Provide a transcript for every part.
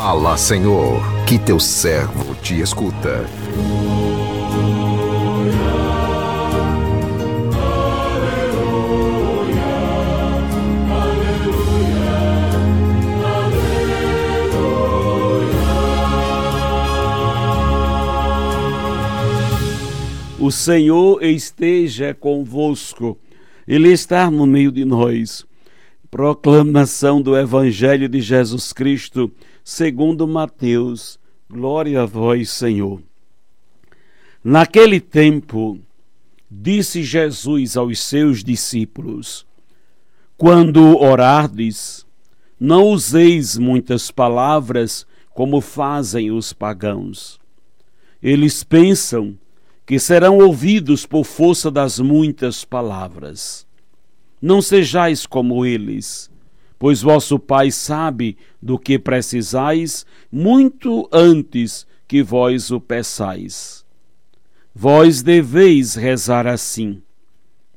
Fala, Senhor, que teu servo te escuta. O Senhor esteja convosco, Ele está no meio de nós. Proclamação do Evangelho de Jesus Cristo, segundo Mateus. Glória a vós, Senhor. Naquele tempo, disse Jesus aos seus discípulos: Quando orardes, não useis muitas palavras como fazem os pagãos. Eles pensam que serão ouvidos por força das muitas palavras. Não sejais como eles, pois vosso Pai sabe do que precisais muito antes que vós o peçais. Vós deveis rezar assim: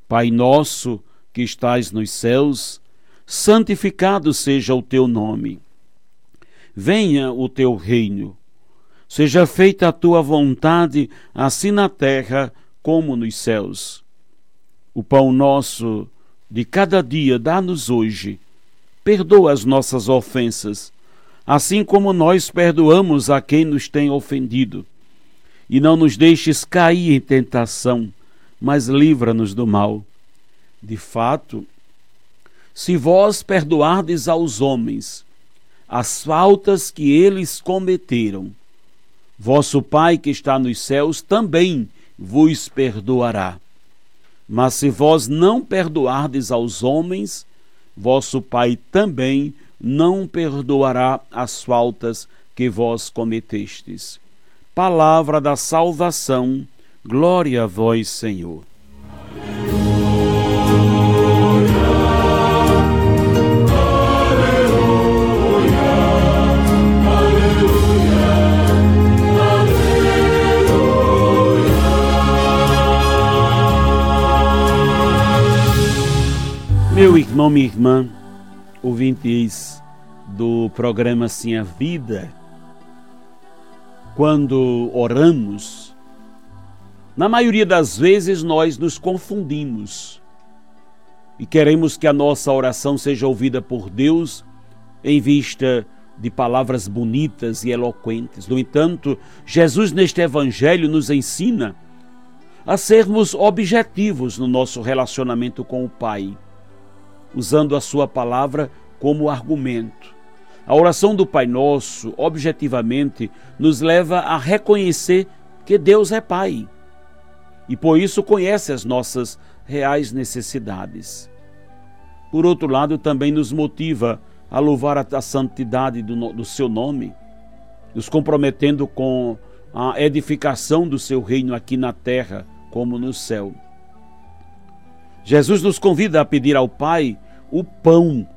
Pai nosso que estais nos céus, santificado seja o teu nome. Venha o teu reino Seja feita a tua vontade, assim na terra como nos céus. O pão nosso de cada dia dá-nos hoje. Perdoa as nossas ofensas, assim como nós perdoamos a quem nos tem ofendido. E não nos deixes cair em tentação, mas livra-nos do mal. De fato, se vós perdoardes aos homens as faltas que eles cometeram, Vosso Pai que está nos céus também vos perdoará. Mas se vós não perdoardes aos homens, vosso Pai também não perdoará as faltas que vós cometestes. Palavra da salvação, glória a vós, Senhor. Meu irmão, minha irmã, ouvintes do programa Sim a Vida, quando oramos, na maioria das vezes nós nos confundimos e queremos que a nossa oração seja ouvida por Deus em vista de palavras bonitas e eloquentes. No entanto, Jesus neste Evangelho nos ensina a sermos objetivos no nosso relacionamento com o Pai usando a sua palavra como argumento. A oração do Pai Nosso, objetivamente, nos leva a reconhecer que Deus é Pai e por isso conhece as nossas reais necessidades. Por outro lado, também nos motiva a louvar a santidade do, do seu nome, nos comprometendo com a edificação do seu reino aqui na terra como no céu. Jesus nos convida a pedir ao Pai o pão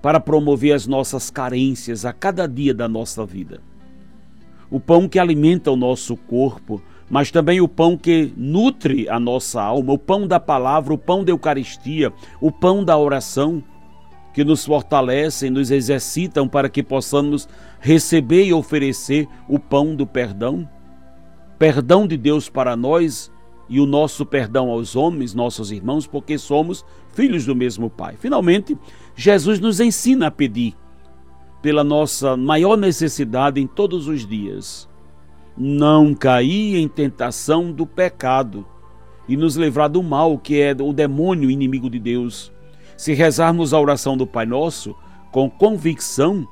para promover as nossas carências a cada dia da nossa vida. O pão que alimenta o nosso corpo, mas também o pão que nutre a nossa alma, o pão da palavra, o pão da Eucaristia, o pão da oração, que nos fortalecem, nos exercitam para que possamos receber e oferecer o pão do perdão. Perdão de Deus para nós e o nosso perdão aos homens, nossos irmãos, porque somos filhos do mesmo Pai. Finalmente, Jesus nos ensina a pedir pela nossa maior necessidade em todos os dias. Não cair em tentação do pecado e nos livrar do mal, que é o demônio inimigo de Deus. Se rezarmos a oração do Pai Nosso com convicção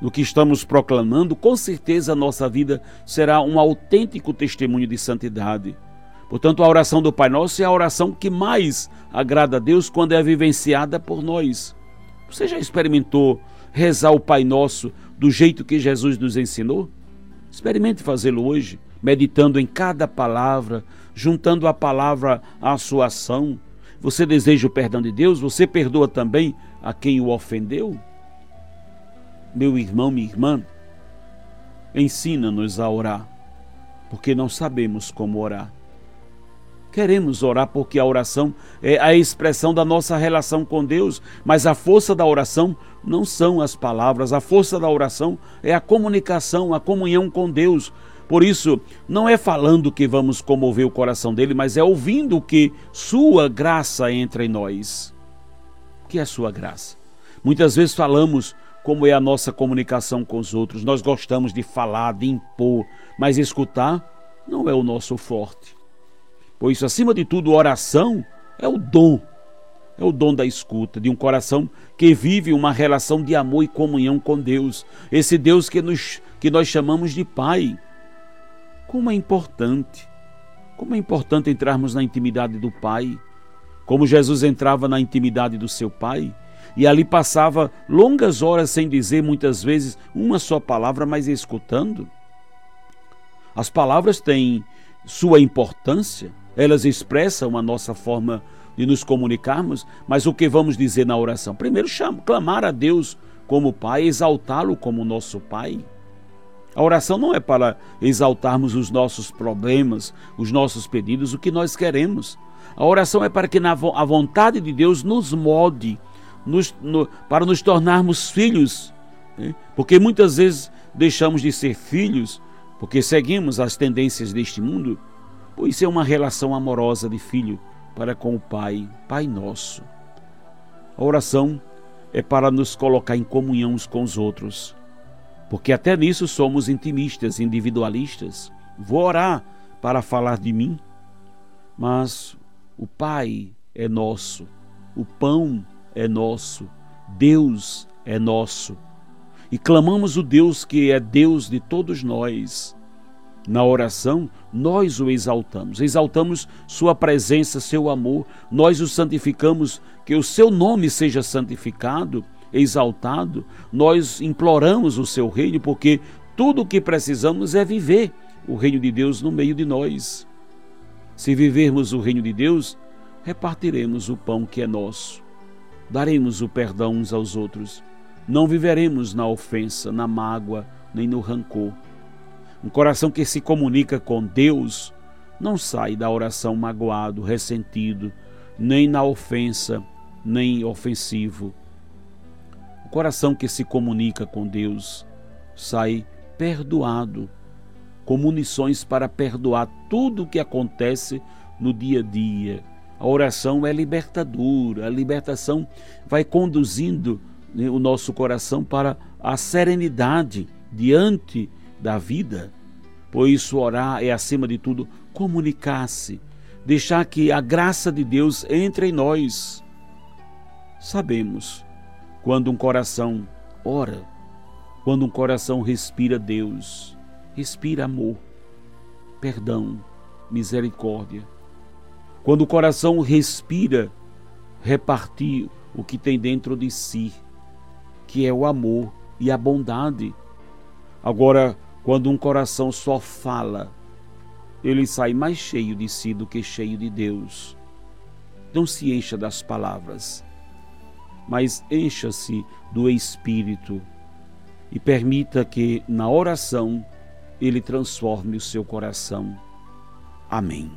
no que estamos proclamando, com certeza a nossa vida será um autêntico testemunho de santidade. Portanto, a oração do Pai Nosso é a oração que mais agrada a Deus quando é vivenciada por nós. Você já experimentou rezar o Pai Nosso do jeito que Jesus nos ensinou? Experimente fazê-lo hoje, meditando em cada palavra, juntando a palavra à sua ação. Você deseja o perdão de Deus? Você perdoa também a quem o ofendeu? Meu irmão, minha irmã, ensina-nos a orar, porque não sabemos como orar. Queremos orar porque a oração é a expressão da nossa relação com Deus, mas a força da oração não são as palavras, a força da oração é a comunicação, a comunhão com Deus. Por isso, não é falando que vamos comover o coração dele, mas é ouvindo que sua graça entra em nós. O que é sua graça? Muitas vezes falamos como é a nossa comunicação com os outros. Nós gostamos de falar, de impor, mas escutar não é o nosso forte. Pois, acima de tudo, oração é o dom, é o dom da escuta, de um coração que vive uma relação de amor e comunhão com Deus, esse Deus que, nos, que nós chamamos de Pai. Como é importante, como é importante entrarmos na intimidade do Pai, como Jesus entrava na intimidade do seu Pai e ali passava longas horas sem dizer muitas vezes uma só palavra, mas escutando. As palavras têm sua importância, elas expressam a nossa forma de nos comunicarmos, mas o que vamos dizer na oração? Primeiro, chama, clamar a Deus como Pai, exaltá-lo como nosso Pai. A oração não é para exaltarmos os nossos problemas, os nossos pedidos, o que nós queremos. A oração é para que a vontade de Deus nos molde, nos, no, para nos tornarmos filhos. Né? Porque muitas vezes deixamos de ser filhos porque seguimos as tendências deste mundo pois é uma relação amorosa de filho para com o Pai, Pai nosso. A oração é para nos colocar em comunhão uns com os outros, porque até nisso somos intimistas, individualistas. Vou orar para falar de mim, mas o Pai é nosso, o pão é nosso, Deus é nosso. E clamamos o Deus que é Deus de todos nós na oração, nós o exaltamos, exaltamos Sua presença, Seu amor, nós o santificamos, que o Seu nome seja santificado, exaltado, nós imploramos o Seu reino, porque tudo o que precisamos é viver o reino de Deus no meio de nós. Se vivermos o reino de Deus, repartiremos o pão que é nosso, daremos o perdão uns aos outros, não viveremos na ofensa, na mágoa, nem no rancor um coração que se comunica com Deus não sai da oração magoado, ressentido, nem na ofensa, nem ofensivo. O coração que se comunica com Deus sai perdoado, com munições para perdoar tudo o que acontece no dia a dia. A oração é libertadora, a libertação vai conduzindo né, o nosso coração para a serenidade diante da vida. Por isso, orar é, acima de tudo, comunicar-se, deixar que a graça de Deus entre em nós. Sabemos quando um coração ora, quando um coração respira Deus, respira amor, perdão, misericórdia. Quando o coração respira repartir o que tem dentro de si, que é o amor e a bondade. Agora, quando um coração só fala, ele sai mais cheio de si do que cheio de Deus. Não se encha das palavras, mas encha-se do Espírito e permita que na oração ele transforme o seu coração. Amém.